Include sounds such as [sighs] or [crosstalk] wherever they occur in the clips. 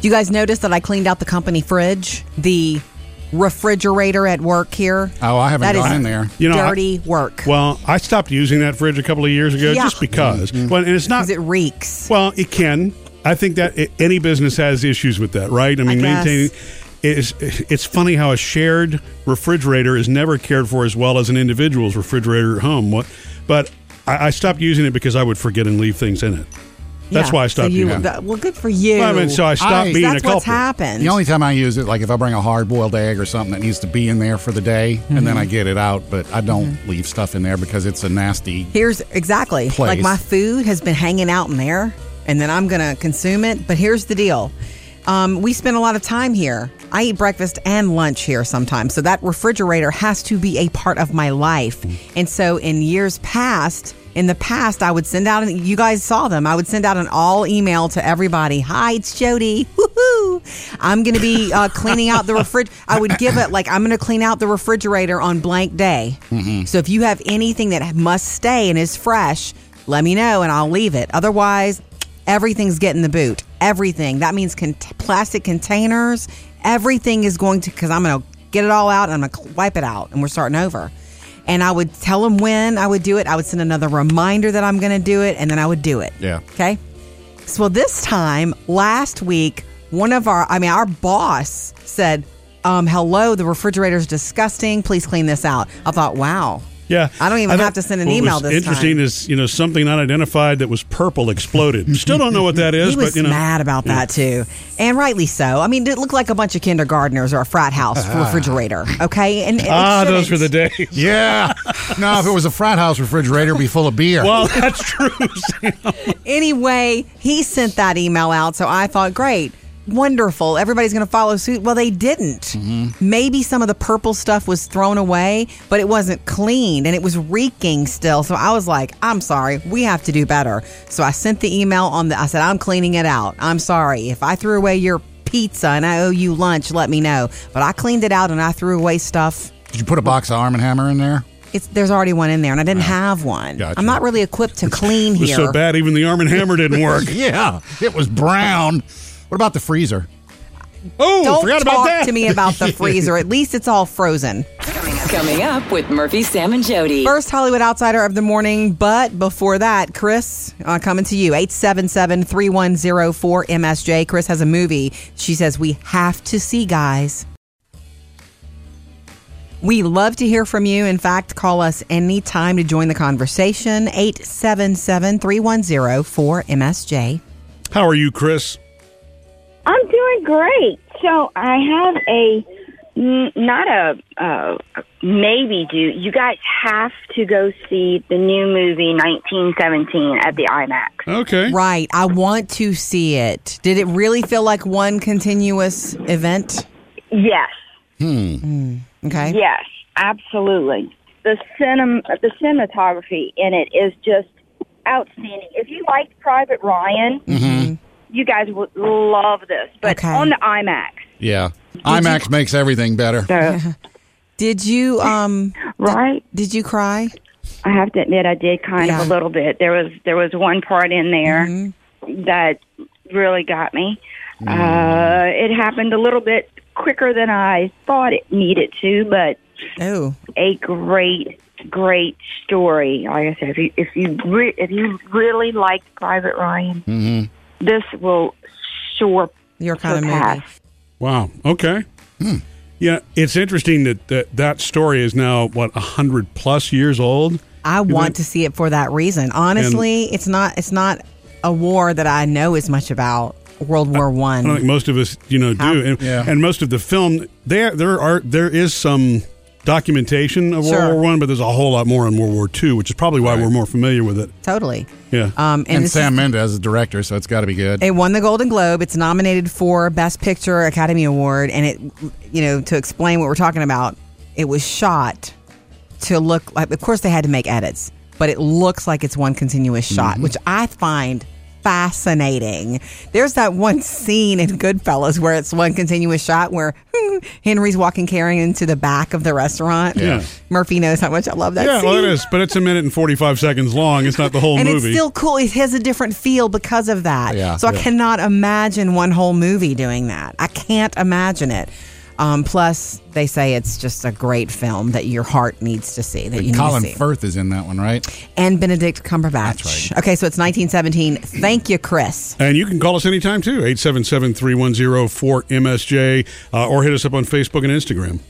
Do you guys notice that I cleaned out the company fridge? The refrigerator at work here? Oh, I haven't That is gone in there. You know, I- dirty work. Well, I stopped using that fridge a couple of years ago Yeah. just because. Mm-hmm. Well, and it's not. Because it reeks. well, it can. I think that i any business has issues with that, right? I mean, guess. maintaining. It's, it's funny how a shared refrigerator is never cared for as well as an individual's refrigerator at home. What, but I, I stopped using it because I would forget and leave things in it. That's Yeah. why I So stopped you, using it. that- well, good for you. Well, I mean, so I stopped I- being That's a what's culprit. happened. The only time I use it, like if I bring a hard boiled egg or something that needs to be in there for the day, and then mm-hmm. I get it out, but I don't mm-hmm. leave stuff in there because it's a nasty. Here's exactly like my food has been hanging out in there, and then I'm gonna consume it. But here's the deal: um, we spend a lot of time here. I eat breakfast and lunch here sometimes, so that refrigerator has to be a part of my life. And so, in years past, in the past, I would send out. You guys saw them. I would send out an all email to everybody. Hi, it's Jody. [laughs] Woohoo! I'm gonna be uh, cleaning out the refrig. I would give it like I'm gonna clean out the refrigerator on blank day. So if you have anything that must stay and is fresh, let me know and I'll leave it. Otherwise, everything's getting the boot. Everything. That means con- plastic containers. Everything is going to because I'm gonna get it all out and I'm gonna wipe it out and we're starting over. And I would tell them when I would do it. I would send another reminder that I'm going to do it, and then I would do it. Yeah. Okay. So well, this time last week, one of our, I mean, our boss said, um, "Hello, the refrigerator is disgusting. Please clean this out." I thought, "Wow." Yeah, I don't even thought have to send an email was this interesting time. is you know something unidentified that was purple exploded. [laughs] Still don't know what that is, He was but you know mad about that too, and rightly so. I mean, it looked like a bunch of kindergartners or a frat house refrigerator. Okay, and it Ah, those were the shouldn't. days. [laughs] Yeah. no, if it was a frat house refrigerator, it'd be full of beer. Well, that's true. [laughs] Anyway, he sent that email out, so I thought, great, wonderful. Everybody's going to follow suit. Well, they didn't. Mm-hmm. Maybe some of the purple stuff was thrown away, but it wasn't cleaned and it was reeking still. So I was like, I'm sorry, we have to do better. So I sent the email on the. I said, I'm cleaning it out. I'm sorry if I threw away your pizza and I owe you lunch. Let me know. But I cleaned it out and I threw away stuff. Did you put a box of Arm and Hammer in there? It's there's already one in there, and I didn't have one. Gotcha. I'm not really equipped to [laughs] clean It was here. so bad, even the arm and hammer didn't work. [laughs] Yeah. It was brown. What about the freezer? Oh, Don't forgot talk about that. to me about the [laughs] freezer. At least it's all frozen. Coming up with Murphy, Sam, and Jody. First Hollywood Outsider of the morning, but before that, Chris, uh, coming to you, 877-3104-MSJ. Chris has a movie she says we have to see, guys. We love to hear from you. In fact, call us anytime to join the conversation, 877-310-4MSJ. How are you, Chris? I'm doing great. So I have a not a uh, maybe do. You guys have to go see the new movie 1917 at the IMAX. Okay. Right. I want to see it. Did it really feel like one continuous event? Yes, hmm. Hmm. Okay. yes, absolutely. The cinem the cinematography in it is just outstanding. If you liked Private Ryan, mm-hmm. Mm-hmm. You guys would love this. But Okay. on the IMAX, Yeah. IMAX makes everything better. so [laughs] Did you um right. did you cry? I have to admit, I did kind Yeah. of a little bit. There was there was one part in there Mm-hmm. that really got me. Mm. Uh, it happened a little bit quicker than I thought it needed to, but Oh. a great, great story. Like I said, if you if you re- if you really liked Private Ryan, Mm-hmm. This will sure Your kind of surpass. movie. Wow. Okay. Hmm. Yeah, it's interesting that that, that story is now what a hundred plus years old. I want think- to see it for that reason. Honestly, it's not it's not a war that I know as much about. World War One. I don't think most of us, you know, How- do. And, Yeah. and most of the film, there there are there is some documentation of Sure. World War One, but there's a whole lot more in World War Two, which is probably why Right. we're more familiar with it. Totally. Yeah. Um, and And, this Sam Mendes is the director, so it's got to be good. It won the Golden Globe. It's nominated for Best Picture Academy Award, and it, you know, to explain what we're talking about, it was shot to look like. Of course, they had to make edits, but it looks like it's one continuous shot, which I find fascinating. There's that one scene in Goodfellas where it's one continuous shot where [laughs] Henry's walking Karen into the back of the restaurant. Yeah. Murphy knows how much I love that Yeah, scene. well, it is, but it's a minute and 45 seconds long. It's not the whole [laughs] and movie. it's still cool. It has a different feel because of that. Yeah, so I cannot imagine one whole movie doing that. I can't imagine it. Um, plus, they say it's just a great film that your heart needs to see. That you Colin need to see. Firth is in that one, right? and Benedict Cumberbatch. That's right. Okay, so it's 1917. Thank you, Chris. And you can call us anytime too, 877 310 4MSJ, uh, or hit us up on Facebook and Instagram.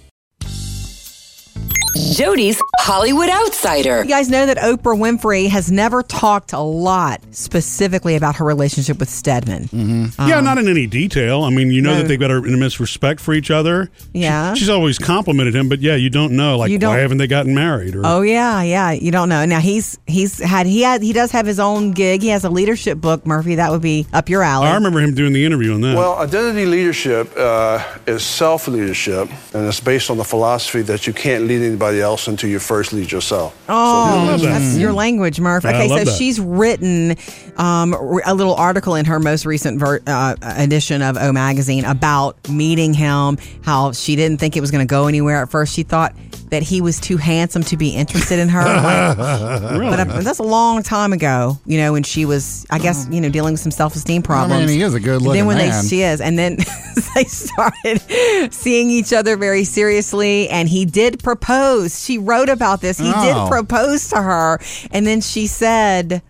Jody's Hollywood Outsider. You guys know that Oprah Winfrey has never talked a lot specifically about her relationship with Stedman. yeah, not in any detail. I mean, you know Um, No. that they've got an immense respect for each other. She- Yeah. she's always complimented him, but yeah, you don't know, like, You don't- why haven't they gotten married? Or, Oh yeah, yeah. You don't know. Now he's he's had he had he does have his own gig. He has a leadership book, Murphy. That would be up your alley. I remember him doing the interview on that. Well, identity leadership uh, is self leadership, and it's based on the philosophy that you can't lead anybody else until you first lead yourself. Oh, love that. that's your language, Murph. I Okay, love so that. she's written um, r- a little article in her most recent ver- uh, edition of O Magazine about meeting him. How she didn't think it was going to go anywhere at first. She thought that he was too handsome to be interested in her. Like, [laughs] really? but uh, that's a long time ago, you know, when she was, I guess, you know, dealing with some self esteem problems. he is a good-looking Then when man. they, she is, and then [laughs] they started seeing each other very seriously, and he did propose. She wrote about this. He Oh. did propose to her, and then she said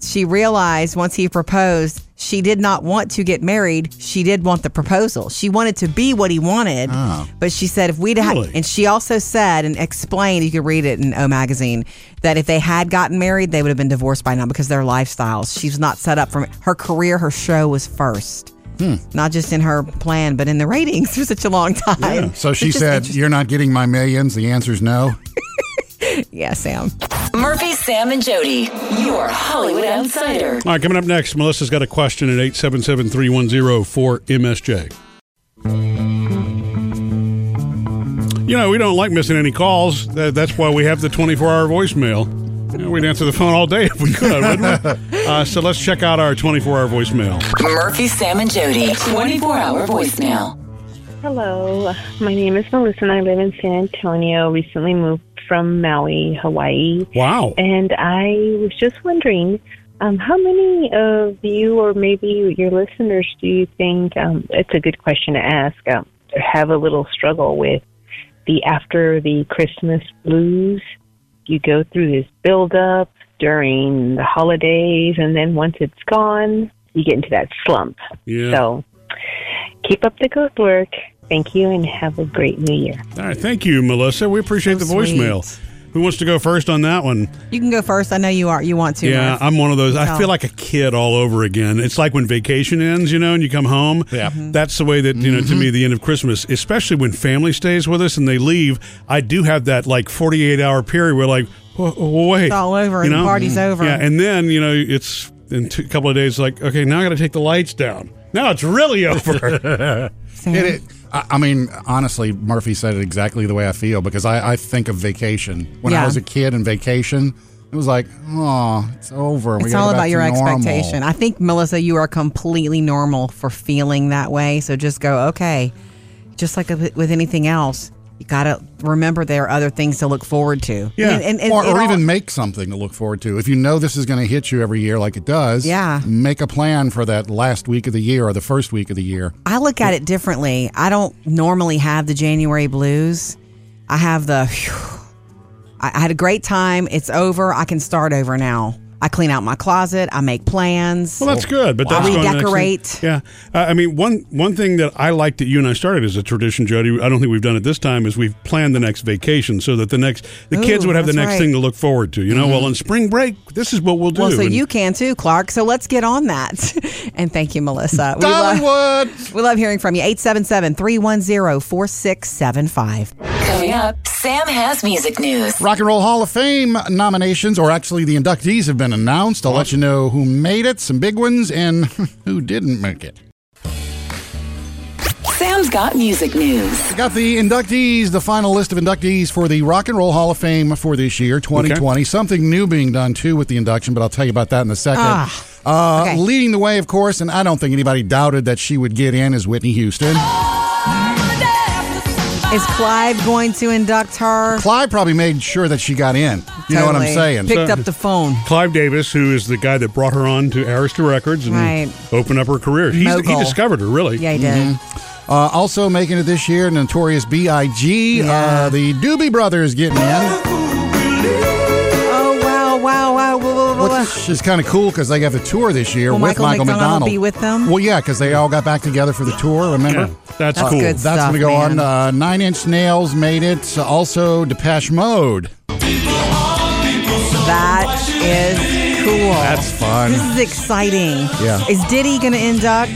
she realized once he proposed. She did not want to get married. She did want the proposal. She wanted to be what he wanted. Oh. But she said if we'd had, Really? and she also said and explained, you could read it in O Magazine, that if they had gotten married, they would have been divorced by now because their lifestyles. She's not set up for her career. Her show was first. Hmm. Not just in her plan, but in the ratings [laughs] for such a long time. So she just said, interesting. You're not getting my millions. The answer's no. [laughs] [laughs] Yeah, Sam. Murphy, Sam, and Jody, your Hollywood Outsider. All right, coming up next, Melissa's got a question at 877 310 4MSJ. You know, we don't like missing any calls. That's why we have the 24 hour voicemail. You know, we'd answer the phone all day [laughs] if we could, wouldn't we? Uh, so let's check out our 24 hour voicemail. Murphy, Sam, and Jody, 24 hour voicemail. Hello, my name is Melissa and I live in San Antonio. Recently moved from Maui, Hawaii. Wow. And I was just wondering um, how many of you, or maybe your listeners, do you think um, it's a good question to ask? Um, have a little struggle with the after the Christmas blues? You go through this buildup during the holidays, and then once it's gone, you get into that slump. Yeah. So keep up the good work. Thank you, and have a great new year. All right. Thank you, Melissa. We appreciate So the voicemail. sweet. Who wants to go first on that one? You can go first. I know you are. You want to. Yeah, Murph. I'm one of those. I feel like a kid all over again. It's like when vacation ends, you know, and you come home. Yeah. Mm-hmm. That's the way that, you know, to me, the end of Christmas, especially when family stays with us and they leave, I do have that like 48 hour period where, like, "Wh- wh- wait. It's all over and the party's over. Yeah. And then, you know, it's in two, a couple of days, like, okay, now I got to take the lights down. Now it's really over. [laughs] Sam. It, it, I, I mean, honestly, Murphy said it exactly the way I feel because I, I think of vacation. When Yeah. I was a kid and vacation, it was like, oh, it's over. We It's gotta all go about back your normal." expectation. I think Melissa, you are completely normal for feeling that way. So just go, okay. Just like with anything else, you got to remember there are other things to look forward to. Yeah. and, and, or, or all- even make something to look forward to. If you know this is going to hit you every year like it does, Yeah. make a plan for that last week of the year or the first week of the year. I look at it differently. I don't normally have the January blues. I have the. [sighs] Whew, I had a great time. It's over. I can start over now. I clean out my closet. I make plans. Well, that's good, but I that's going to next redecorate. Yeah, uh, I mean one one thing that I like that you and I started as a tradition, Jody. I don't think we've done it this time. Is we've planned the next vacation so that the next the kids would have the next right. thing to look forward to. You know, well, on spring break, this is what we'll do. Well, so And- you can too, Clark. So let's get on that. [laughs] and thank you, Melissa. We love, we love hearing from you. 877 310 4675. Coming up, Sam has music news. Rock and Roll Hall of Fame nominations, or actually the inductees, have been announced. I'll let you know who made it, some big ones, and [laughs] who didn't make it. Sam Sam's got music news. Got the inductees, the final list of inductees for the Rock and Roll Hall of Fame for this year, 2020. Something new being done too with the induction, but I'll tell you about that in a second. Ah, uh, okay. Leading the way, of course, and I don't think anybody doubted that she would get in, is Whitney Houston. [gasps] Is Clive going to induct her? Clive probably made sure that she got in. You know what I'm Totally. saying? Picked up the phone. Clive Davis, who is the guy that brought her on to Arista Records and Right. opened up her career. He's, he Mogul. discovered her, really. Yeah, he did. Uh, also making it this year, Notorious B.I.G. Yeah. Uh, the Doobie Brothers getting in. Which is kind of cool because they have the tour this year Will with Michael Michael, McDonald McDonald. be with them? Well, yeah, because they all got back together for the tour. Remember? Yeah, that's, That's cool. good. That's stuff, going to go man. on. Uh, Nine Inch Nails made it. Also, Depeche Mode. That is cool. That's fun. This is exciting. Yeah. Is Diddy going to induct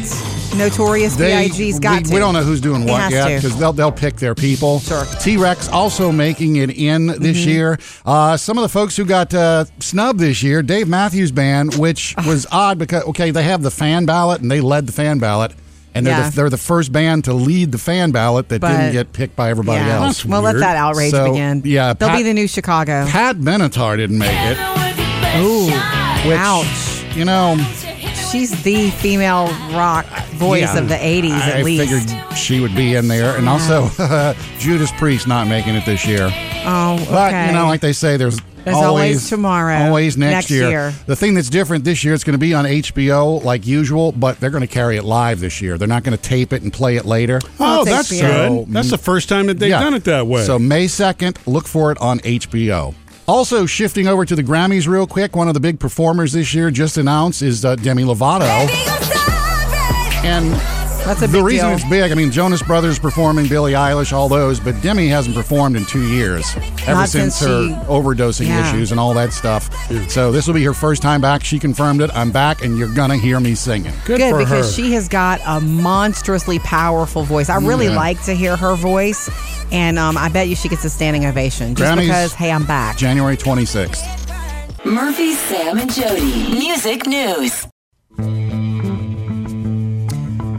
Notorious They- B.I.G.'s got we, to? we don't know who's doing He what yet because they'll they'll pick their people. Sure. T Rex also making it in this Mm-hmm. year. Uh, some of the folks who got uh, snubbed this year, Dave Matthews Band, which was odd because okay, they have the fan ballot and they led the fan ballot. And they're, Yeah. the, they're the first band to lead the fan ballot that But- didn't get picked by everybody Yeah. else. Well, let that outrage So, begin. yeah, They'll be the new Chicago. Pat Benatar didn't make it. Ooh, Which, ouch. You know, She's the female rock voice yeah, of the 80s at I least. figured she would be in there. And also, [laughs] Judas Priest not making it this year. oh, okay. But you know, like they say, there's, There's always tomorrow. always next, Next year. The thing that's different this year, it's going to be on HBO like usual, but they're going to carry it live this year. They're not going to tape it and play it later. Oh, oh it's that's HBO. good. That's the first time that they've Yeah. done it that way. So May second, look for it on HBO. Also, shifting over to the Grammys real quick, one of the big performers this year just announced is uh, Demi Lovato. And That's a the reason deal. it's big, I mean, Jonas Brothers performing, Billie Eilish, all those, but Demi hasn't performed in two years, ever Not since, since her she- overdosing Yeah. issues and all that stuff. So this will be her first time back. She confirmed it. I'm back, and you're gonna hear me singing. good, Good for because her. she has got a monstrously powerful voice. I really Yeah. like to hear her voice, and um, I bet you she gets a standing ovation just Grammys- because. Hey, I'm back. January 26th. Murphy, Sam, and Jody. Music news.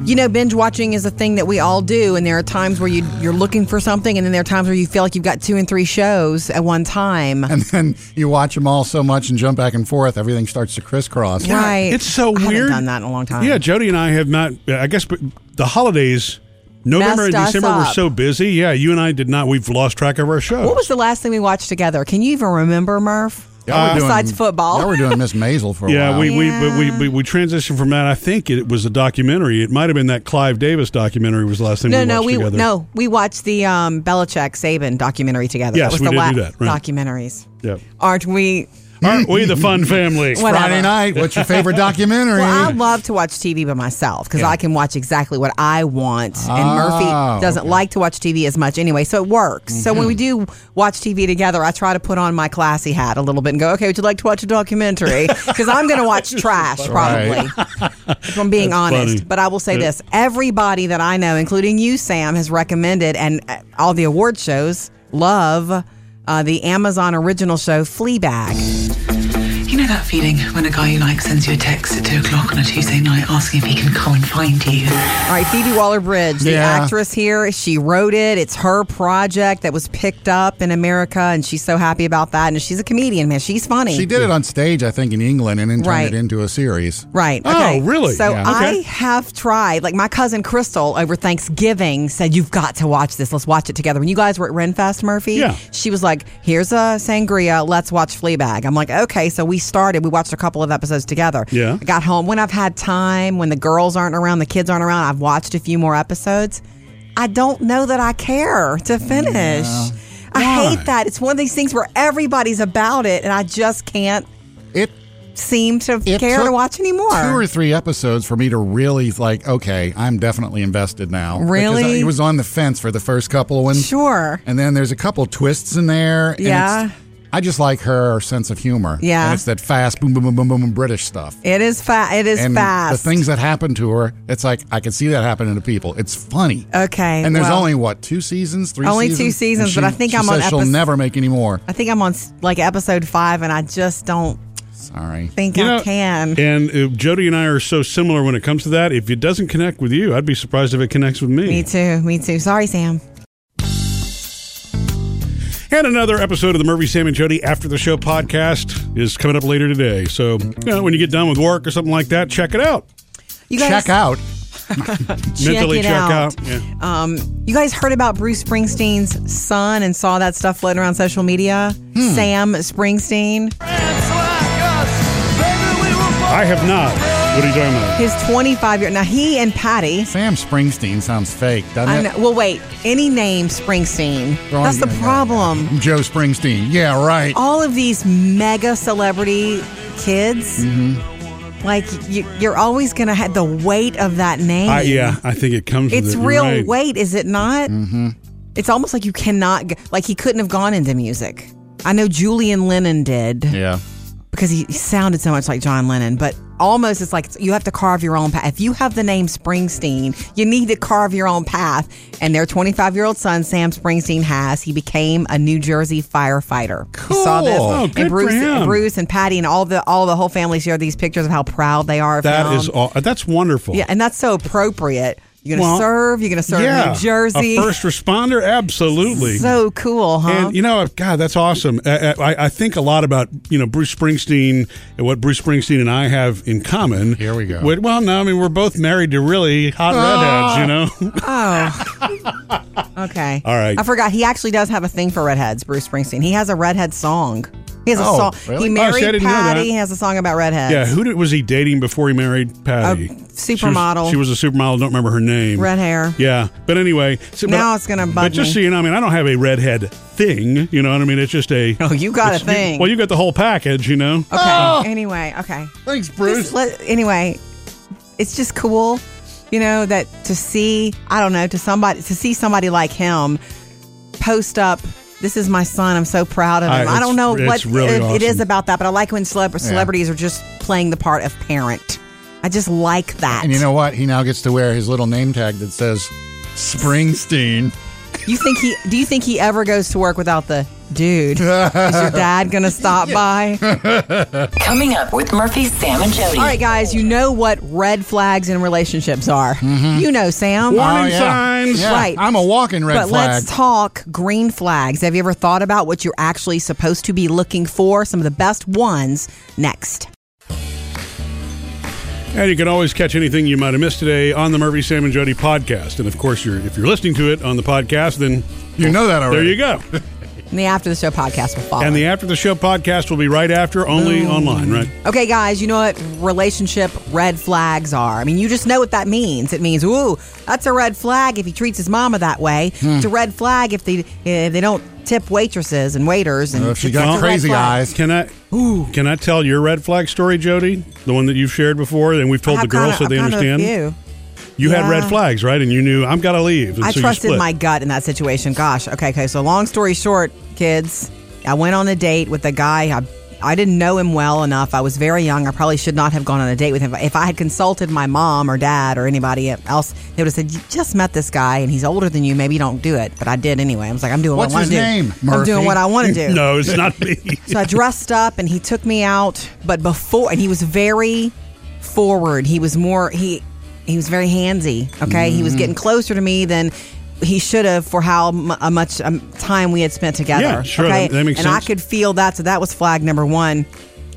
You know, binge watching is a thing that we all do, and there are times where you you're looking for something, and then there are times where you feel like you've got two and three shows at one time. And then you watch them all so much and jump back and forth, everything starts to crisscross. right? It's so I haven't weird. done that in a long time. Yeah, Jody and I have not. I guess but the holidays, November and Messed us December were so busy. Yeah, you and I did not. We've lost track of our show. What was the last thing we watched together? Can you even remember, Murph? Y'all were doing- Besides football. Y'all were doing Miss Maisel for a yeah, while. we, we, we, we we transitioned from that. I think it was a documentary. It might have been that Clive Davis documentary was the last thing No, we no, watched we together. no, we watched the um, Belichick Saban documentary together. Yes, that was we the did last do that, right. documentaries. Yeah. Aren't we? Aren't we the [laughs] fun family? Whatever. Friday night, what's your favorite [laughs] documentary? Well, I love to watch TV by myself because I can watch exactly what I want, and Ah, Murphy doesn't okay. like to watch TV as much anyway, so it works. So when we do watch TV together, I try to put on my classy hat a little bit and go, "Okay, would you like to watch a documentary?" [laughs] Because I'm going to watch trash probably. if I'm being That's honest, funny. but I will say Yeah. this: everybody that I know, including you, Sam, has recommended, and uh, all the award shows love uh, the Amazon original show Fleabag. You know that feeling when a guy you like sends you a text at two o'clock on a Tuesday night asking if he can come and find you? All right, Phoebe Waller Bridge, the Yeah. actress here, she wrote it. It's her project that was picked up in America, and she's so happy about that. And she's a comedian, man. She's funny. She did it on stage, I think, in England, and then turned Right. it into a series. Right. Oh, really? So Yeah. I Okay. have tried. Like my cousin Crystal over Thanksgiving said, "You've got to watch this. Let's watch it together." When you guys were at Renfest, Murphy, Yeah. she was like, "Here's a sangria. Let's watch Fleabag." I'm like, "Okay." So we started. We watched a couple of episodes together. Yeah. I got home when I've had time, when the girls aren't around, the kids aren't around. I've watched a few more episodes. I don't know that I care to finish. I hate that. It's one of these things where everybody's about it, and I just can't It seem to it care to watch anymore. Two or three episodes for me to really like. Okay, I'm definitely invested now. Because Really? I was on the fence for the first couple of ones. Sure. And then there's a couple twists in there. and Yeah. It's- I just like her sense of humor. Yeah. And it's that fast boom, boom, boom, boom, boom, British stuff. It is fast. It is and fast. the things that happen to her, it's like I can see that happening to people. It's funny. Okay, And there's well- only what two seasons, three. Only two seasons? seasons, And but I think she I'm on says she'll never make any more. I think I'm on like episode five, and I just don't. Sorry. think You I know, can. And uh, Jody and I are so similar when it comes to that. If it doesn't connect with you, I'd be surprised if it connects with me. Me too. Me too. Sorry, Sam. And another episode of the Murphy, Sam, and Jody After the Show podcast is coming up later today. So, you know, when you get done with work or something like that, check it out. You guys Check out. [laughs] Mentally it check out. out. Yeah. Um, you guys heard about Bruce Springsteen's son and saw that stuff floating around social media? Hmm. Sam Springsteen. I have not. What are you talking about? His 25 year now he and Patty. Sam Springsteen sounds fake, doesn't I it? well, wait. Any name Springsteen? Oh, That's the yeah, yeah, problem. yeah. Joe Springsteen. Yeah, right. All of these mega celebrity kids, Mm-hmm. like you, you're always going to have the weight of that name. I, yeah, I think it comes with It's it. Real right. weight, is it not? Mm-hmm. It's almost like you cannot, like he couldn't have gone into music. I know Julian Lennon did Yeah. because he, he sounded so much like John Lennon, but almost it's like you have to carve your own path. If you have the name Springsteen, you need to carve your own path. And their 25 year old son, Sam Springsteen, has. He became a New Jersey firefighter. You saw this. Cool. Oh, good and Bruce, for him. Bruce and Patty and all the all the whole family share these pictures of how proud they are of That is all. That's wonderful. Yeah, and that's so appropriate. You're gonna Well, serve. You're gonna serve yeah, New Jersey. A first responder, absolutely. So cool, huh? And you know, God, that's awesome. I, I, I think a lot about you know Bruce Springsteen and what Bruce Springsteen and I have in common. Here we go. Well, well, no, I mean we're both married to really hot oh. redheads. You know, [laughs] oh, okay. All right. I forgot. He actually does have a thing for redheads. Bruce Springsteen. He has a redhead song. He has a Oh, song. really? He Oh, see, I married didn't know that. Patty. He has a song about redheads. yeah. Who did, was he dating before he married Patty? A supermodel. She was, she was a supermodel. Don't remember her name. Red hair. Yeah, but anyway, so, but- Now it's gonna bug But just me. so you know, I mean, I don't have a redhead thing. You know what I mean? It's just a. [laughs] Oh, you got a it's- thing. Well, you got the whole package. You know. Okay. Oh. Anyway. Okay. Thanks, Bruce. Just let- anyway, it's just cool, you know, that to see, I don't know, to somebody, to see somebody like him post up, this is my son. I'm so proud of him. I- I, don't know what really it- it is about that, but I like when celeb- celebrities are just playing the part of parent. I just like that. And you know what? He now gets to wear his little name tag that says Springsteen. You think he, do you think he ever goes to work without the dude? is your [laughs] dad going to stop by? [laughs] Coming up with Murphy, Sam, and Jody. All right, guys, you know what red flags in relationships are. Mm-hmm. You know, Sam. Warning Oh, yeah. signs. Yeah, Right. I'm a walking red but flag. But let's talk green flags. Have you ever thought about what you're actually supposed to be looking for? Some of the best ones next. And you can always catch anything you might have missed today on the Murphy, Sam, and Jody podcast. And of course, you're, if you're listening to it on the podcast, then you know that already. there you go. [laughs] And the After the Show podcast will follow. and the After the Show podcast will be right after, only online, right? okay, guys, you know what relationship red flags are? I mean, you just know what that means. It means, ooh, that's a red flag if he treats his mama that way. Hmm. It's a red flag if they if they don't tip waitresses and waiters. And Or if she got crazy eyes. Can I? Ooh. Can I tell your red flag story, Jody? The one that you've shared before, and we've told the girls kinda- so they I've kinda understand. A few. You had red flags, right? And you knew I'm gotta leave. And I so trusted my gut in that situation. Gosh. Okay. Okay. So long story short, kids, I went on a date with a guy. I, I didn't know him well enough. I was very young. I probably should not have gone on a date with him. If I had consulted my mom or dad or anybody else, they would have said, "You just met this guy and he's older than you. Maybe you don't do it." But I did anyway. I was like, "I'm doing What's what I want to do. name, I'm doing what I want to do." [laughs] No, it's not me. So I dressed up and he took me out, but before and he was very forward. He was more he he was very handsy. Okay, he was Mm-hmm. getting closer to me than he should have for how mu- much um, time we had spent together. Yeah, sure, Okay, that- that makes and I could feel that. So that was flag number one.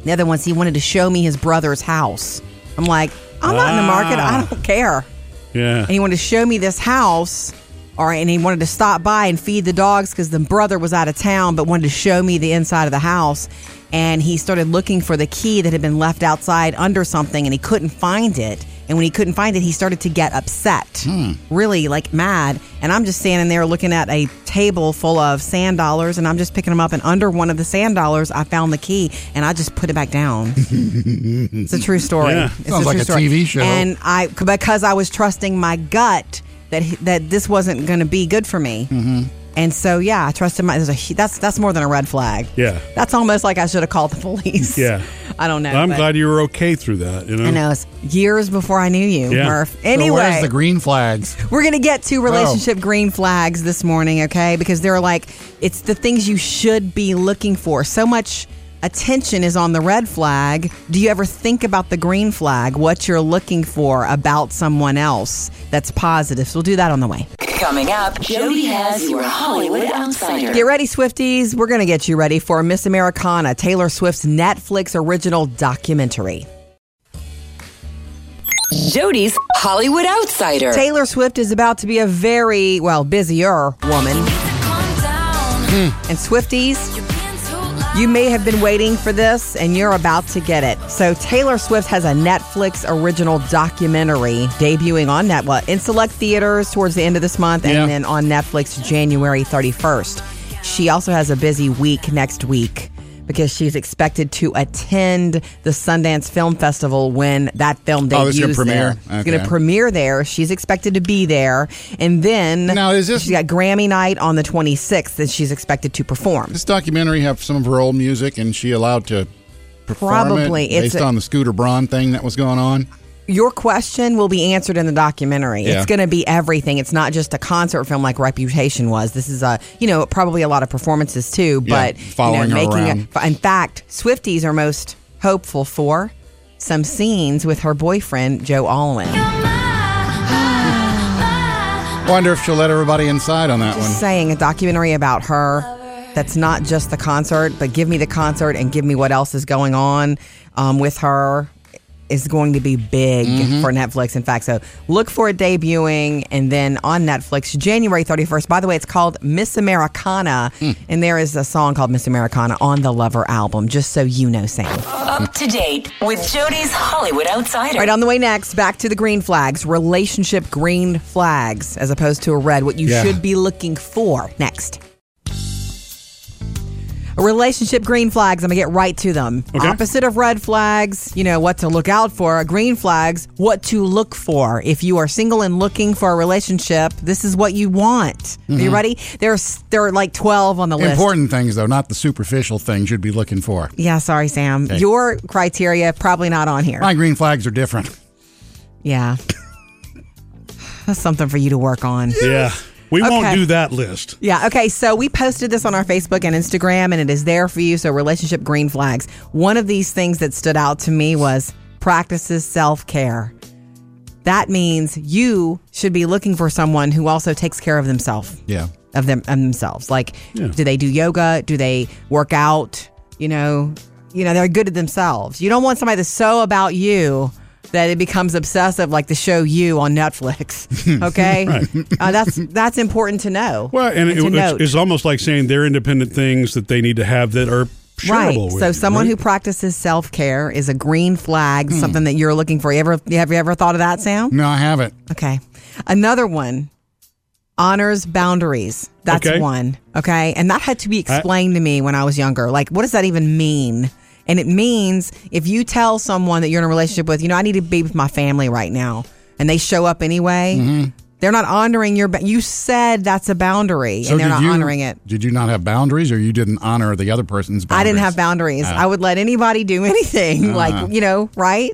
The other one's he wanted to show me his brother's house. I'm like, I'm not in the market. I Ah. don't care yeah. and he wanted to show me this house or and he wanted to stop by and feed the dogs because the brother was out of town but wanted to show me the inside of the house and he started looking for the key that had been left outside under something and he couldn't find it and when he couldn't find it he started to get upset really like mad and i'm just standing there looking at a table full of sand dollars and i'm just picking them up and under one of the sand dollars i found the key and i just put it back down [laughs] it's a true story Yeah. It's Sounds a like true a story. TV show. and I because I was trusting my gut that that this wasn't going to be good for me. Mm-hmm. And so yeah, I trusted my. there's a- That's that's more than a red flag. Yeah. that's almost like I should have called the [laughs] police. Yeah. I don't know. I'm but glad you were okay through that. You know. I know it's years before I knew you, Yeah. Murph. So Anyway, where's the green flags? we're going to get to oh. relationship green flags this morning, okay? Because they're like, it's the things you should be looking for. So much attention is on the red flag, do you ever think about the green flag, what you're looking for about someone else that's positive? So we'll do that on the way. Coming up, Jody has your Hollywood Outsider. Get ready, Swifties. We're going to get you ready for Miss Americana, Taylor Swift's Netflix original documentary. Jody's Hollywood Outsider. Taylor Swift is about to be a very, well, busier woman. Hmm. And Swifties, you may have been waiting for this and you're about to get it. So Taylor Swift has a Netflix original documentary debuting on net well, in select theaters towards the end of this month Yeah. and then on Netflix January 31st. She also has a busy week next week because she's expected to attend the Sundance Film Festival when that film Oh, debuts it's gonna premiere? there. It's going to premiere there. She's expected to be there. And then Now, is this- she's got Grammy night on the 26th that she's expected to perform. This documentary have some of her old music, and she allowed to perform Probably. it based a- on the Scooter Braun thing that was going on. Your question will be answered in the documentary. Yeah. It's going to be everything. It's not just a concert film like Reputation was. This is a, you know, probably a lot of performances too, Yeah, but following you her know, making around. it. In fact, Swifties are most hopeful for some scenes with her boyfriend Joe Alwyn. Wonder if she'll let everybody inside on that one. Saying, a documentary about her that's not just the concert, but give me the concert and give me what else is going on um, with her is going to be big Mm-hmm. for Netflix. In fact, so look for it debuting and then on Netflix January 31st. By the way, it's called Miss Americana, Hmm. and there is a song called Miss Americana on the Lover album, just so you know, Sam. Up to date with Jody's Hollywood Outsider. Right on the way next, back to the green flags, relationship green flags as opposed to a red, what you Yeah. should be looking for next. Relationship green flags, I'm gonna get right to them. Okay. Opposite of red flags, you know, what to look out for. Green flags, what to look for. If you are single and looking for a relationship, this is what you want. Are you mm-hmm. ready? There's there are like 12 on the list. Important things, though, not the superficial things you'd be looking for. Yeah, sorry, Sam. Okay. Your criteria probably not on here. My green flags are different. Yeah. [laughs] That's something for you to work on. Yeah. We won't do that list. Yeah. Okay. So we posted this on our Facebook and Instagram, and it is there for you. So relationship green flags. One of these things that stood out to me was practices self care. That means you should be looking for someone who also takes care of themselves. Yeah. Of them of themselves. Like, Yeah. do they do yoga? Do they work out? You know, you know, they're good at themselves. You don't want somebody that's so about you that it becomes obsessive, like the show You on Netflix. [laughs] Okay, uh, that's that's important to know. Well, and it, it's, it's almost like saying they're independent things that they need to have that are Right. shareable with So someone right? who practices self care is a green flag, Hmm. something that you're looking for. You ever have you ever thought of that, Sam? No, I haven't. Okay. Another one honors boundaries. That's Okay. one. Okay. And that had to be explained to me when I was younger. Like, what does that even mean? And it means if you tell someone that you're in a relationship with, you know, I need to be with my family right now, and they show up anyway, Mm-hmm. they're not honoring your. ba- You said that's a boundary, So and they're not you, honoring it. Did you not have boundaries, or you didn't honor the other person's boundaries? I didn't have boundaries. Ah. I would let anybody do [laughs] anything, Uh-huh. like you know, right?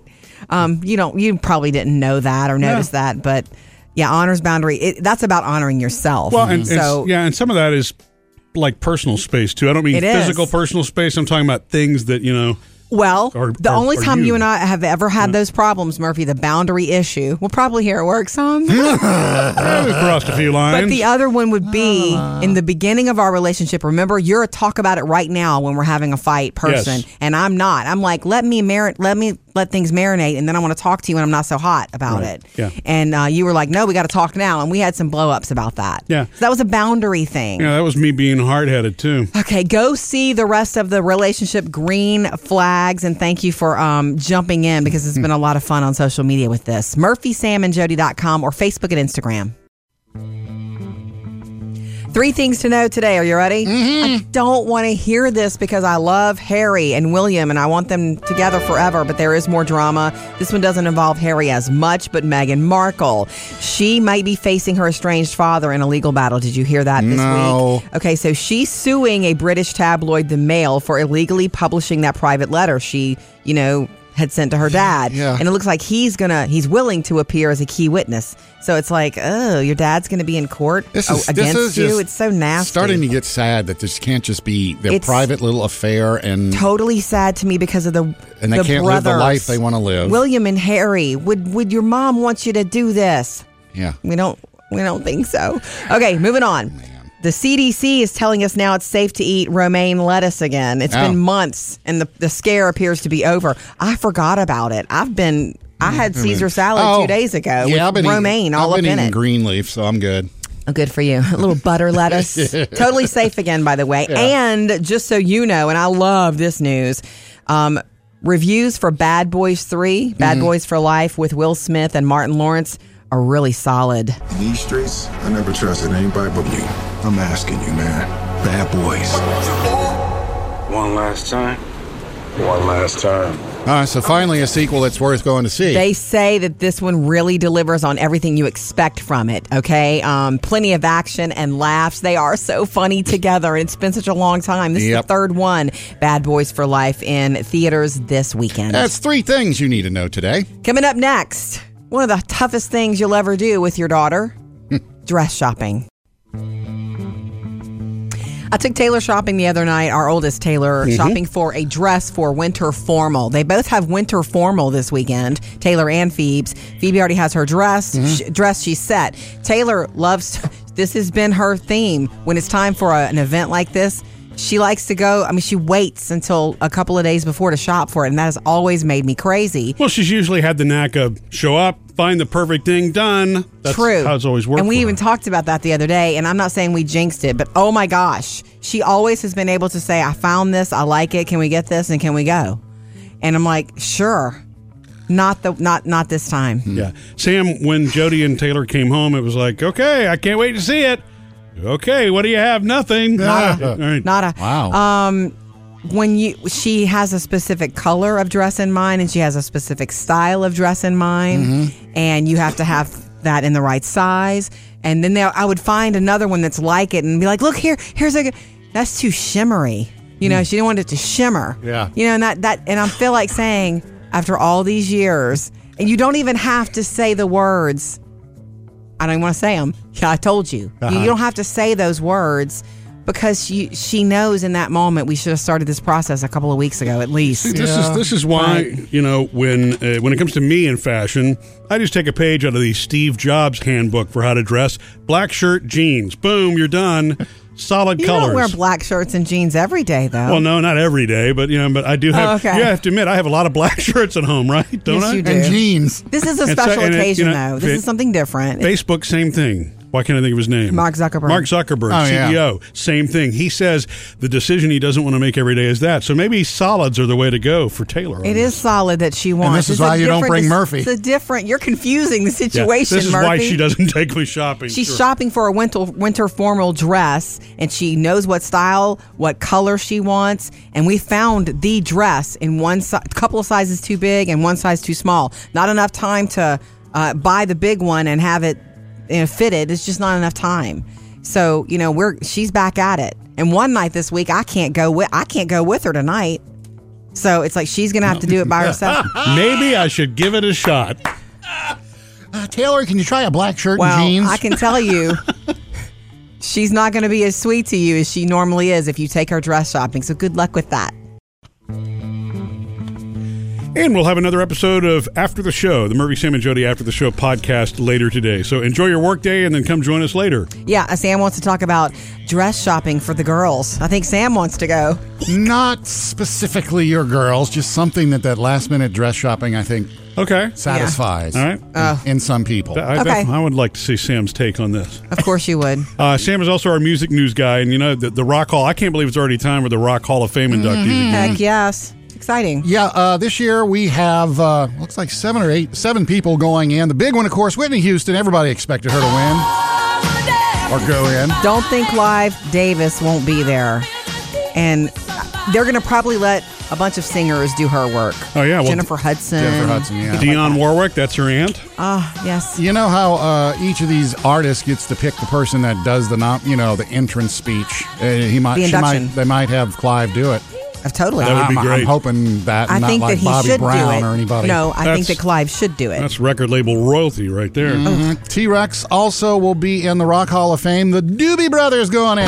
Um, you don't. You probably didn't know that or notice that, but yeah, honors boundary. It, that's about honoring yourself. Well, and, and so yeah, and some of that is like personal space too. I don't mean It is. physical personal space. I'm talking about things that you know. well, or- the or- only or time you. you. and I have ever had those problems, Murphy, the boundary issue. We'll probably hear it work some. [laughs] we crossed a few lines. But the other one would be in the beginning of our relationship. Remember, you're a talk about it right now when we're having a fight person, Yes. and I'm not. I'm like, let me marinate, let me let things marinate, and then I want to talk to you when I'm not so hot about Right. it. Yeah. And uh, you were like, no, we got to talk now, and we had some blow ups about that. Yeah. So that was a boundary thing. yeah, that was me being hard headed too. Okay, go see the rest of the relationship green flags, and thank you for um, jumping in because it's been a lot of fun on social media with this. MurphySamandJody.com or Facebook and Instagram. Three things to know today. Are you ready? Mm-hmm. I don't want to hear this because I love Harry and William and I want them together forever, but there is more drama. This one doesn't involve Harry as much, but Meghan Markle. She might be facing her estranged father in a legal battle. Did you hear that this No. week? Okay, so she's suing a British tabloid, The Mail, for illegally publishing that private letter. She, you know, had sent to her dad. Yeah. And it looks like he's gonna he's willing to appear as a key witness. So it's like, oh, your dad's gonna be in court This is against this is you. It's so nasty. Starting to get sad that this can't just be their It's private little affair and totally sad to me because of the and they the can't live the life they want to live. William and Harry, would would your mom want you to do this? yeah. We don't we don't think so. Okay, moving on. The CDC is telling us now it's safe to eat romaine lettuce again. It's Oh. been months and the, the scare appears to be over. I forgot about it. I've been I had Caesar salad Oh, two days ago yeah, I've with been romaine eating, all I've up been in eating it. green leaf, so I'm good. Oh, good for you. [laughs] A little butter lettuce. [laughs] totally safe again, by the way. And just so you know, and I love this news. Um, reviews for Bad Boys 3, Bad Mm-hmm. Boys for Life with Will Smith and Martin Lawrence are really solid. In these streets, I never trusted anybody but me. I'm asking you, man. Bad boys. One last time. One last time. Uh, so finally, a sequel that's worth going to see. They say that this one really delivers on everything you expect from it. Okay, um, plenty of action and laughs. They are so funny together, and it's been such a long time. This is the third one. Bad Boys for Life in theaters this weekend. That's three things you need to know today. Coming up next, one of the toughest things you'll ever do with your daughter: [laughs] dress shopping. I took Taylor shopping the other night, our oldest Taylor, mm-hmm. shopping for a dress for winter formal. They both have winter formal this weekend, Taylor and Phoebe's. Phoebe already has her dress, mm-hmm. sh- dress she's set. Taylor loves, [laughs] this has been her theme. When it's time for a, an event like this, she likes to go, I mean, she waits until a couple of days before to shop for it, and that has always made me crazy. Well, she's usually had the knack of show up, find the perfect thing done. That's True. how it's always worked. And we for even her. talked about that the other day. And I'm not saying we jinxed it, but oh my gosh, she always has been able to say, "I found this. I like it. Can we get this? And can we go?" And I'm like, "Sure." Not the not not this time. Yeah. Sam, when Jody and Taylor came home, it was like, okay, I can't wait to see it. Okay, what do you have? Nothing. Nada. [laughs] All right. Not a Wow. Um, when you she has a specific color of dress in mind, and she has a specific style of dress in mind, Mm-hmm. and you have to have that in the right size. And then there, I would find another one that's like it, and be like, "Look here, here's a. That's too shimmery." You know, she didn't want it to shimmer. Mm. Yeah. You know, and that that, and I feel like saying after all these years, and you don't even have to say the words. I don't even want to say them. Yeah, I told you. Uh-huh. You, you don't have to say those words because she she knows in that moment we should have started this process a couple of weeks ago at least. This is this is why you know when uh, when it comes to me in fashion, I just take a page out of the Steve Jobs handbook for how to dress. Black shirt, jeans, boom, you're done. Solid You colors. don't wear black shirts and jeans every day though. well, no, not every day, but you know, but I do have. Oh, okay. You have to admit, I have a lot of black [laughs] shirts at home, right? Don't Yes, I? you do. and jeans. This is a And so- special it- occasion you know, though. This it- is something different. Facebook, same thing. Why can't I think of his name? Mark Zuckerberg. Mark Zuckerberg, Oh, yeah. CEO. Same thing. He says the decision he doesn't want to make every day is that. So maybe solids are the way to go for Taylor. on It this. is solid that she wants. this is It's a why you don't different- bring it's- Murphy. It's a different. You're confusing the Yeah, situation. This is Murphy. why she doesn't [laughs] take me shopping. She's Sure. shopping for a winter winter formal dress, and she knows what style, what color she wants. And we found the dress in one si- couple of sizes too big and one size too small. Not enough time to uh, buy the big one and have it you know, fitted. It's just not enough time. So you know we're she's back at it. And one night this week, I can't go with I can't go with her tonight. So it's like she's gonna have to do it by [laughs] herself. Maybe I should give it a shot. Uh, Taylor, can you try a black shirt Well, and jeans? I can tell you, [laughs] she's not going to be as sweet to you as she normally is if you take her dress shopping. So good luck with that. And we'll have another episode of After the Show, the Murphy, Sam, and Jody After the Show podcast later today. So enjoy your workday and then come join us later. Yeah, uh, Sam wants to talk about dress shopping for the girls. I think Sam wants to go. Not specifically your girls, just something that that last minute dress shopping I think Okay. satisfies. All right. Oh. In some people. I, Okay. I would like to see Sam's take on this. Of course you would. [laughs] Uh, Sam is also our music news guy, and you know the, the Rock Hall. I can't believe it's already time for the Rock Hall of Fame inductees again. Heck yes. Exciting. Yeah, uh, this year we have uh, looks like seven or eight, seven people going in. The big one, of course, Whitney Houston. Everybody expected her to win or go in. Don't think Clive Davis won't be there. And they're going to probably let a bunch of singers do her work. Oh, yeah, well, Jennifer Hudson. Jennifer Hudson, yeah. Dionne Warwick, that's her aunt. Oh, yes. You know how uh, each of these artists gets to pick the person that does the nom- you know, the entrance speech. Uh, he might, The she might, induction. they might have Clive do it. Uh, totally. That would be I'm, great. I'm hoping that I not think like that he Bobby should Brown do it. or anybody. No, I think that Clive should do it. That's record label royalty right there. Mm-hmm. T Rex also will be in the Rock Hall of Fame. The Doobie Brothers going in.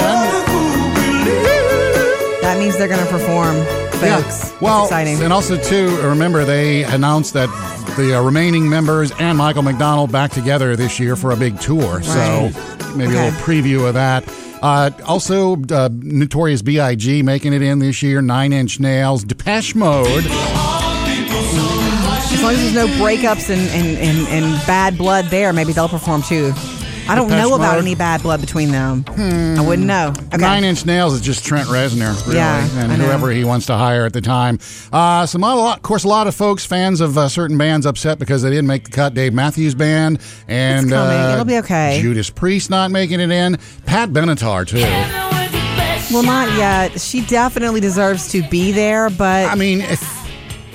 That means they're going to perform, folks. Yeah. That's Well, exciting. and also too, remember they announced that the uh, remaining members and Michael McDonald back together this year for a big tour. So maybe a Okay. little preview of that. Uh, also, uh, Notorious B.I.G. making it in this year. Nine Inch Nails, Depeche Mode. As long as there's no breakups and, and, and, and bad blood there, maybe they'll perform too. I don't Depeche know about Mode. any bad blood between them. I wouldn't know. Okay. Nine Inch Nails is just Trent Reznor, really, Yeah, and I know. whoever he wants to hire at the time. Uh, some other, of course, a lot of folks, fans of uh, certain bands, upset because they didn't make the cut. Dave Matthews Band and It's coming. uh, It'll be okay. Judas Priest not making it in. Pat Benatar too. Well, not yet. She definitely deserves to be there, but I mean, if,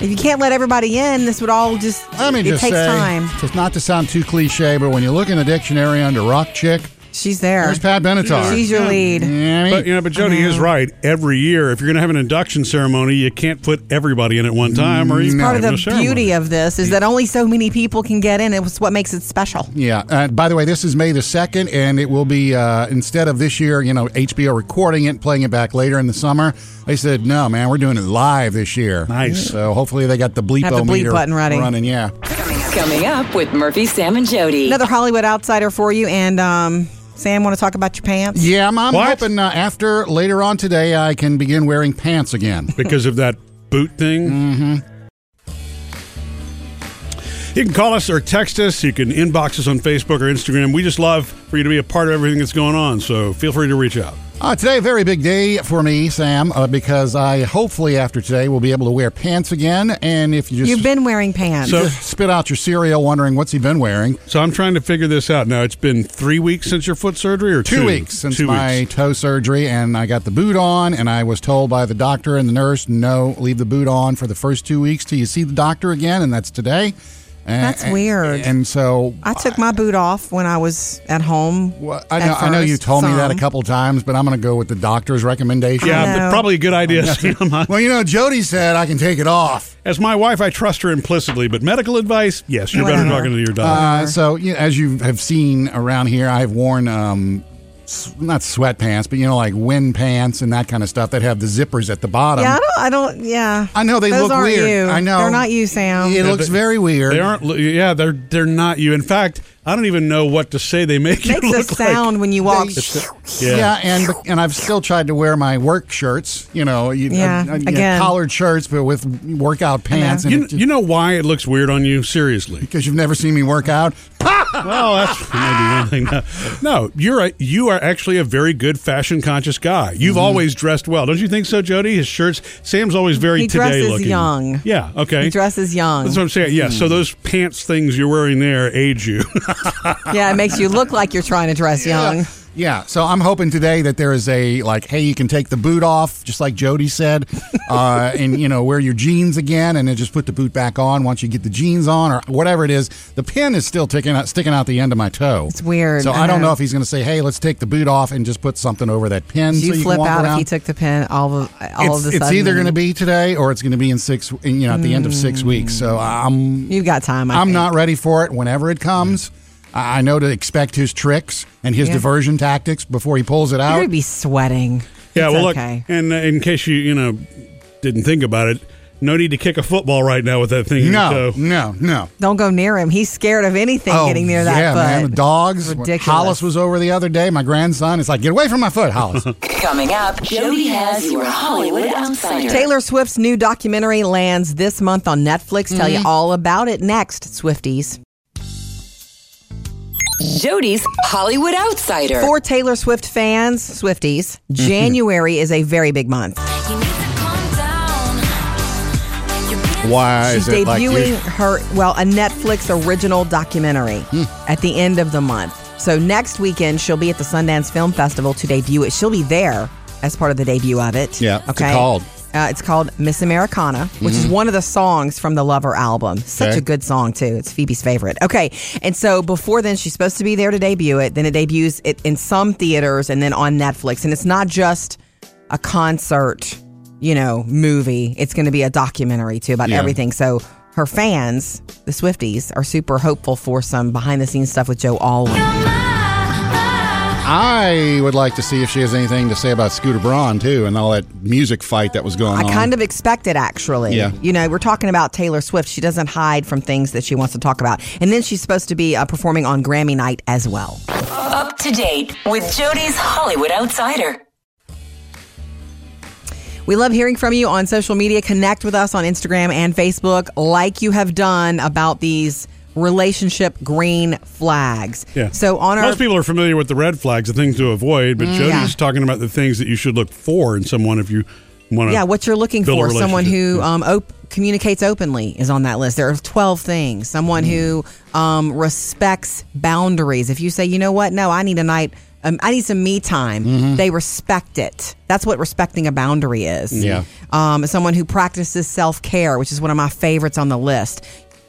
if you can't let everybody in, this would all just. let me it just takes say, time. just not to sound too cliche, but when you look in the dictionary under rock chick, She's there. there's Pat Benatar. She's your lead. You know what I mean? But you know, but Jody is right. Every year, if you're going to have an induction ceremony, you can't put everybody in at one time, or you No. Part of the no beauty of this is that only so many people can get in. It's what makes it special. Yeah. Uh, by the way, this is May the 2nd, and it will be, uh, instead of this year, you know, HBO recording it, and playing it back later in the summer, they said, no, man, we're doing it live this year. Nice. So hopefully they got the bleepo Have the bleep meter button ready. running. Yeah. Coming up with Murphy, Sam, and Jody. Another Hollywood outsider for you. And um, Sam, want to talk about your pants? Yeah, I'm, I'm What? hoping uh, after later on today I can begin wearing pants again. [laughs] because of that boot thing. Mm-hmm. You can call us or text us. You can inbox us on Facebook or Instagram. We just love for you to be a part of everything that's going on. So feel free to reach out. Uh, today, a very big day for me, Sam, uh, because I hopefully after today will be able to wear pants again. And if you just You've been wearing pants. So- just spit out your cereal wondering what's he been wearing, So I'm trying to figure this out. Now it's been three weeks since your foot surgery, or two, two weeks since Two my weeks. toe surgery, and I got the boot on, and I was told by the doctor and the nurse, no, leave the boot on for the first two weeks till you see the doctor again, and that's today. And- That's weird. And so I took my boot off when I was at home. well, I at know, I know you first, told me that a couple times, but I'm going to go with the doctor's recommendation. Yeah, but probably a good idea. [laughs] Well, you know, Jody said I can take it off. As my wife, I trust her implicitly, but medical advice, yes, you're better talking to your doctor. Uh, so, you know, as you have seen around here, I've worn um, s- not sweatpants, but you know, like wind pants and that kind of stuff that have the zippers at the bottom. Yeah, I don't. I don't. Yeah. I know they Those look aren't weird. You. I know they're not you, Sam. It looks they- very weird. they aren't. Yeah, they're they're not you. In fact, I don't even know what to say. They make It Makes you a sound like. when you walk. Yeah. Yeah. and and I've still tried to wear my work shirts. You know, you, Yeah, uh, uh, you again. collared shirts, but with workout pants. And You, it- you know why it looks weird on you? Seriously. because you've never seen me work out. [laughs] Well, that's maybe one thing. No, no, you're a, you are actually a very good fashion conscious guy. You've Mm-hmm. always dressed well, don't you think so, Jody? His shirts. Sam's always very He today dresses looking. young. Yeah. Okay. He dresses young. That's what I'm saying. Yeah. Hmm. So those pants things you're wearing there age you. [laughs] [laughs] yeah, it makes you look like you're trying to dress young. Yeah, so I'm hoping today that there is a like, hey, you can take the boot off, just like Jody said, [laughs] uh, and you know wear your jeans again, and then just put the boot back on once you get the jeans on, or whatever it is. The pin is still sticking out, sticking out the end of my toe. It's weird. So I I, don't know. know if he's going to say, hey, let's take the boot off and just put something over that pin. Did so you you flip out around. if he took the pin all of all it's, of a it's either going to be today or it's going to be in six, you know, at the end of six weeks. So I'm You've got time. I I'm think. not ready for it. Whenever it comes, I I know to expect his tricks and his Yeah. diversion tactics before he pulls it You're out. gonna be sweating. yeah. It's well, okay. look, and uh, in case you you know didn't think about it, no need to kick a football right now with that thing. No, toe. no, no. Don't go near him. He's scared of anything Oh, getting near that yeah, foot. man. The dogs. Ridiculous. Hollis was over the other day. My grandson. It's like, get away from my foot, Hollis. [laughs] Coming up, Jody has your Hollywood Outsider. Taylor Swift's new documentary lands this month on Netflix. Tell Mm-hmm. you all about it next, Swifties. Jody's Hollywood Outsider. For Taylor Swift fans, Swifties, Mm-hmm. January is a very big month. Why She's is it like debuting you- her, well, a Netflix original documentary Hmm. at the end of the month. So next weekend, she'll be at the Sundance Film Festival to debut it. She'll be there as part of the debut of it. Yeah, what's it Okay. called? Uh, it's called Miss Americana, which is one of the songs from the Lover album. Such Okay. a good song, too. It's Phoebe's favorite. Okay. And so before then, she's supposed to be there to debut it. Then it debuts it in some theaters and then on Netflix. And it's not just a concert you know, movie. It's going to be a documentary too about Yeah. everything. So her fans, the Swifties, are super hopeful for some behind the scenes stuff with Joe Alwyn. I would like to see if she has anything to say about Scooter Braun too, and all that music fight that was going I on. I kind of expect it actually. Yeah. You know, we're talking about Taylor Swift. She doesn't hide from things that she wants to talk about. And then she's supposed to be uh, performing on Grammy night as well. Up to date with Jody's Hollywood Outsider. We love hearing from you on social media. Connect with us on Instagram and Facebook like you have done about these relationship green flags. Yeah. So on our Most people are familiar with the red flags, the things to avoid, but Mm, Jody's yeah. talking about the things that you should look for in someone if you want to. yeah, what you're looking for. Someone who um, op- communicates openly is on that list. There are 12 things. Someone who um, respects boundaries. If you say, you know what, no, I need a night. Um, I need some me time. They respect it. That's what respecting a boundary is. Yeah. Um, someone who practices self care, which is one of my favorites on the list.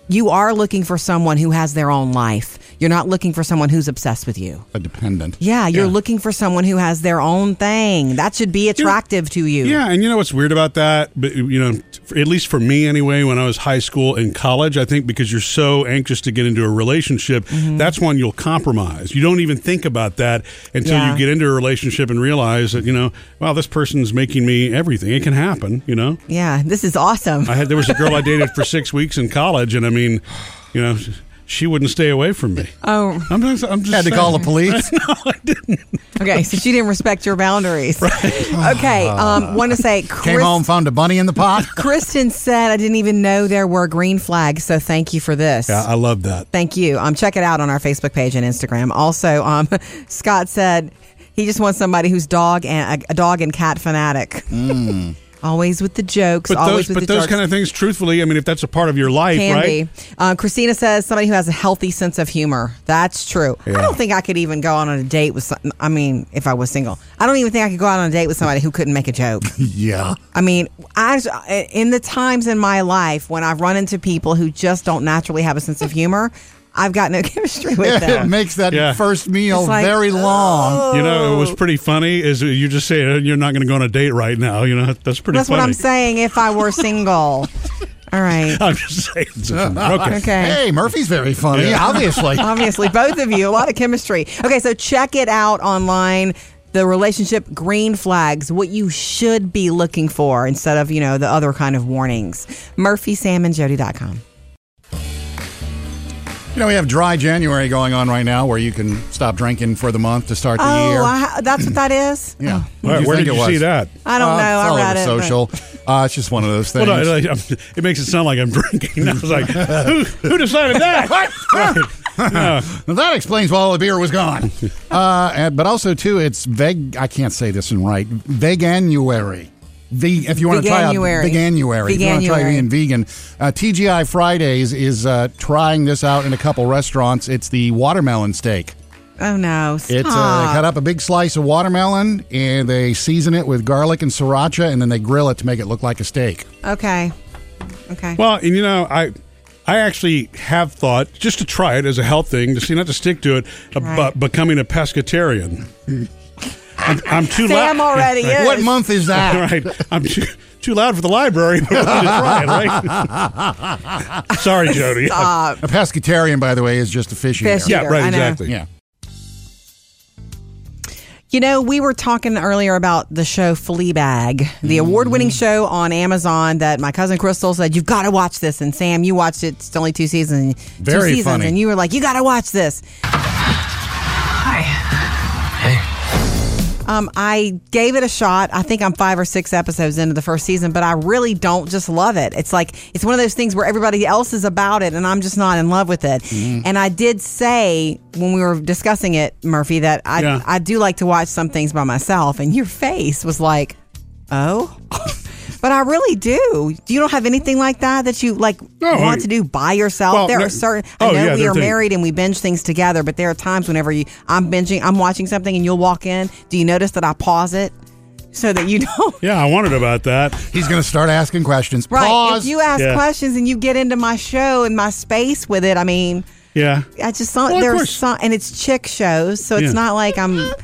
You are looking for someone who has their own life. You're not looking for someone who's obsessed with you. a dependent. Yeah, you're Yeah. looking for someone who has their own thing. That should be attractive to you. Yeah, and you know what's weird about that? But you know, at least for me anyway, when I was high school and college, I think because you're so anxious to get into a relationship, Mm-hmm. that's when you'll compromise. You don't even think about that until Yeah. you get into a relationship and realize that you know, wow, this person's making me everything. It can happen, you know. Yeah, this is awesome. I had there was a girl I dated for six [laughs] weeks in college, and I mean, you know, she wouldn't stay away from me. Oh, I'm just, I'm just Had to call the police. [laughs] no, I didn't. okay. So she didn't respect your boundaries. Right. Okay. Um, want to say, Chris, Came home, found a bunny in the pot. [laughs] Kristen said, I didn't even know there were green flags. So thank you for this. Yeah, I love that. Thank you. Um, check it out on our Facebook page and Instagram. Also, um, [laughs] Scott said he just wants somebody who's dog and a, a dog and cat fanatic. Always with the jokes. But always those, with but the those jokes. kind of things, truthfully, I mean, if that's a part of your life, Can right? be. Uh, Christina says somebody who has a healthy sense of humor. That's true. I don't think I could even go on a date with. Some, I mean, if I was single, I don't even think I could go out on a date with somebody who couldn't make a joke. [laughs] yeah. I mean, I in the times in my life when I've run into people who just don't naturally have a sense of humor, I've got no [laughs] chemistry with it them. makes that Yeah. first meal like, very long. You know, it was Oh. pretty funny. Is you just say uh, you're not going to go on a date right now? You know, that's pretty. Funny. That's funny. what I'm saying. If I were single, [laughs] all right. I'm just saying. [laughs] Okay. Okay. Hey, Murphy's very funny, Yeah. obviously. Obviously, both of you, a lot of chemistry. Okay, so check it out online. The relationship green flags, what you should be looking for instead of, you know, the other kind of warnings. MurphySamandJody.com. You know, we have dry January going on right now where you can stop drinking for the month to start the Oh, year. I, that's what that is? [clears throat] yeah. Where, where did you was? see that? I don't Uh, know. It's I read over it. but- social. Uh, it's just one of those things. Well, no, like, it makes it sound like I'm [laughs] drinking. I was like, who, who decided that? [laughs] [laughs] Right. Yeah. Now that explains why all the beer was gone. uh, and, but also too, it's veg. I can't say this in right. Veganuary. The if you want to try out Veganuary. veganuary, if you want to try being vegan, uh, TGI Fridays is uh, trying this out in a couple restaurants. It's the watermelon steak. Oh, no. Stop. It's uh, they cut up a big slice of watermelon and they season it with garlic and sriracha, and then they grill it to make it look like a steak. Okay. Okay. Well, and you know, I I actually have thought just to try it as a health thing to see not to stick to it about Right. becoming a pescatarian. I'm, too loud. I'm too Sam loud. already [laughs] is. What month is that? [laughs] right. I'm too, too loud for the library. But I wanted to try it, right? [laughs] Sorry, Jody. Stop. A pescatarian, by the way, is just a fish eater. Fish yeah, right. Exactly. Yeah. You know, we were talking earlier about the show Fleabag, the mm-hmm. award winning show on Amazon that my cousin Crystal said, You've got to watch this. And Sam, you watched it. It's only two seasons. Very two seasons. funny. And you were like, You got to watch this. Um, I gave it a shot. I think I'm five or six episodes into the first season, but I really don't just love it. It's like it's one of those things where everybody else is about it, and I'm just not in love with it. Mm-hmm. And I did say when we were discussing it, Murphy, that I Yeah. I do like to watch some things by myself, and your face was like, oh. [laughs] But I really do. You don't have anything like that that you like No, want I- to do by yourself. Well, there no- are certain. oh, I know yeah, we are are things- married and we binge things together, but there are times whenever you, I'm binging, I'm watching something, and you'll walk in. Do you notice that I pause it so that you [laughs] don't? Yeah, I wondered about that. He's going to start asking questions. Right. Pause. If you ask Yeah. questions and you get into my show and my space with it, I mean, Yeah. I just saw Well, there's some, and it's chick shows, so it's Yeah. not like I'm. [laughs]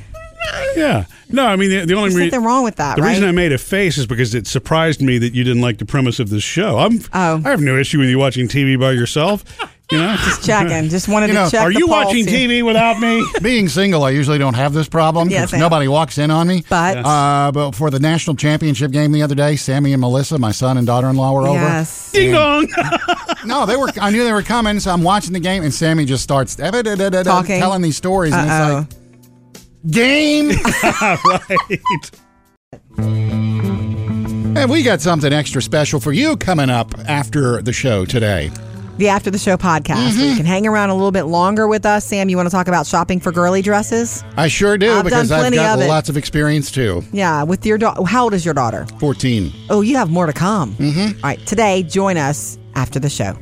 Yeah. No, I mean the, the only There's rea- nothing wrong with that, The reason? I made a face is because it surprised me that you didn't like the premise of this show. I'm. Oh. I have no issue with you watching TV by yourself. You know. [laughs] Just checking. Just wanted You know, to check. Are you pulse watching here. TV without me? [laughs] Being single, I usually don't have this problem. Yes, 'cause I know. nobody walks in on me. But- uh, but for the national championship game the other day, Sammy and Melissa, my son and daughter-in-law, were over. Yes. Ding dong. [laughs] No, they were. I knew they were coming, so I'm watching the game, and Sammy just starts Talking. telling these stories, and Uh-oh. it's like game. [laughs] right. and we got something extra special for you coming up after the show today. The After the Show podcast. Mm-hmm. You can hang around a little bit longer with us. Sam, you want to talk about shopping for girly dresses? I sure do I've because done I've plenty got of it. lots of experience too. Yeah, with your daughter. How old is your daughter? 14. Oh, you have more to come. Mm-hmm. All right, today, join us after the show.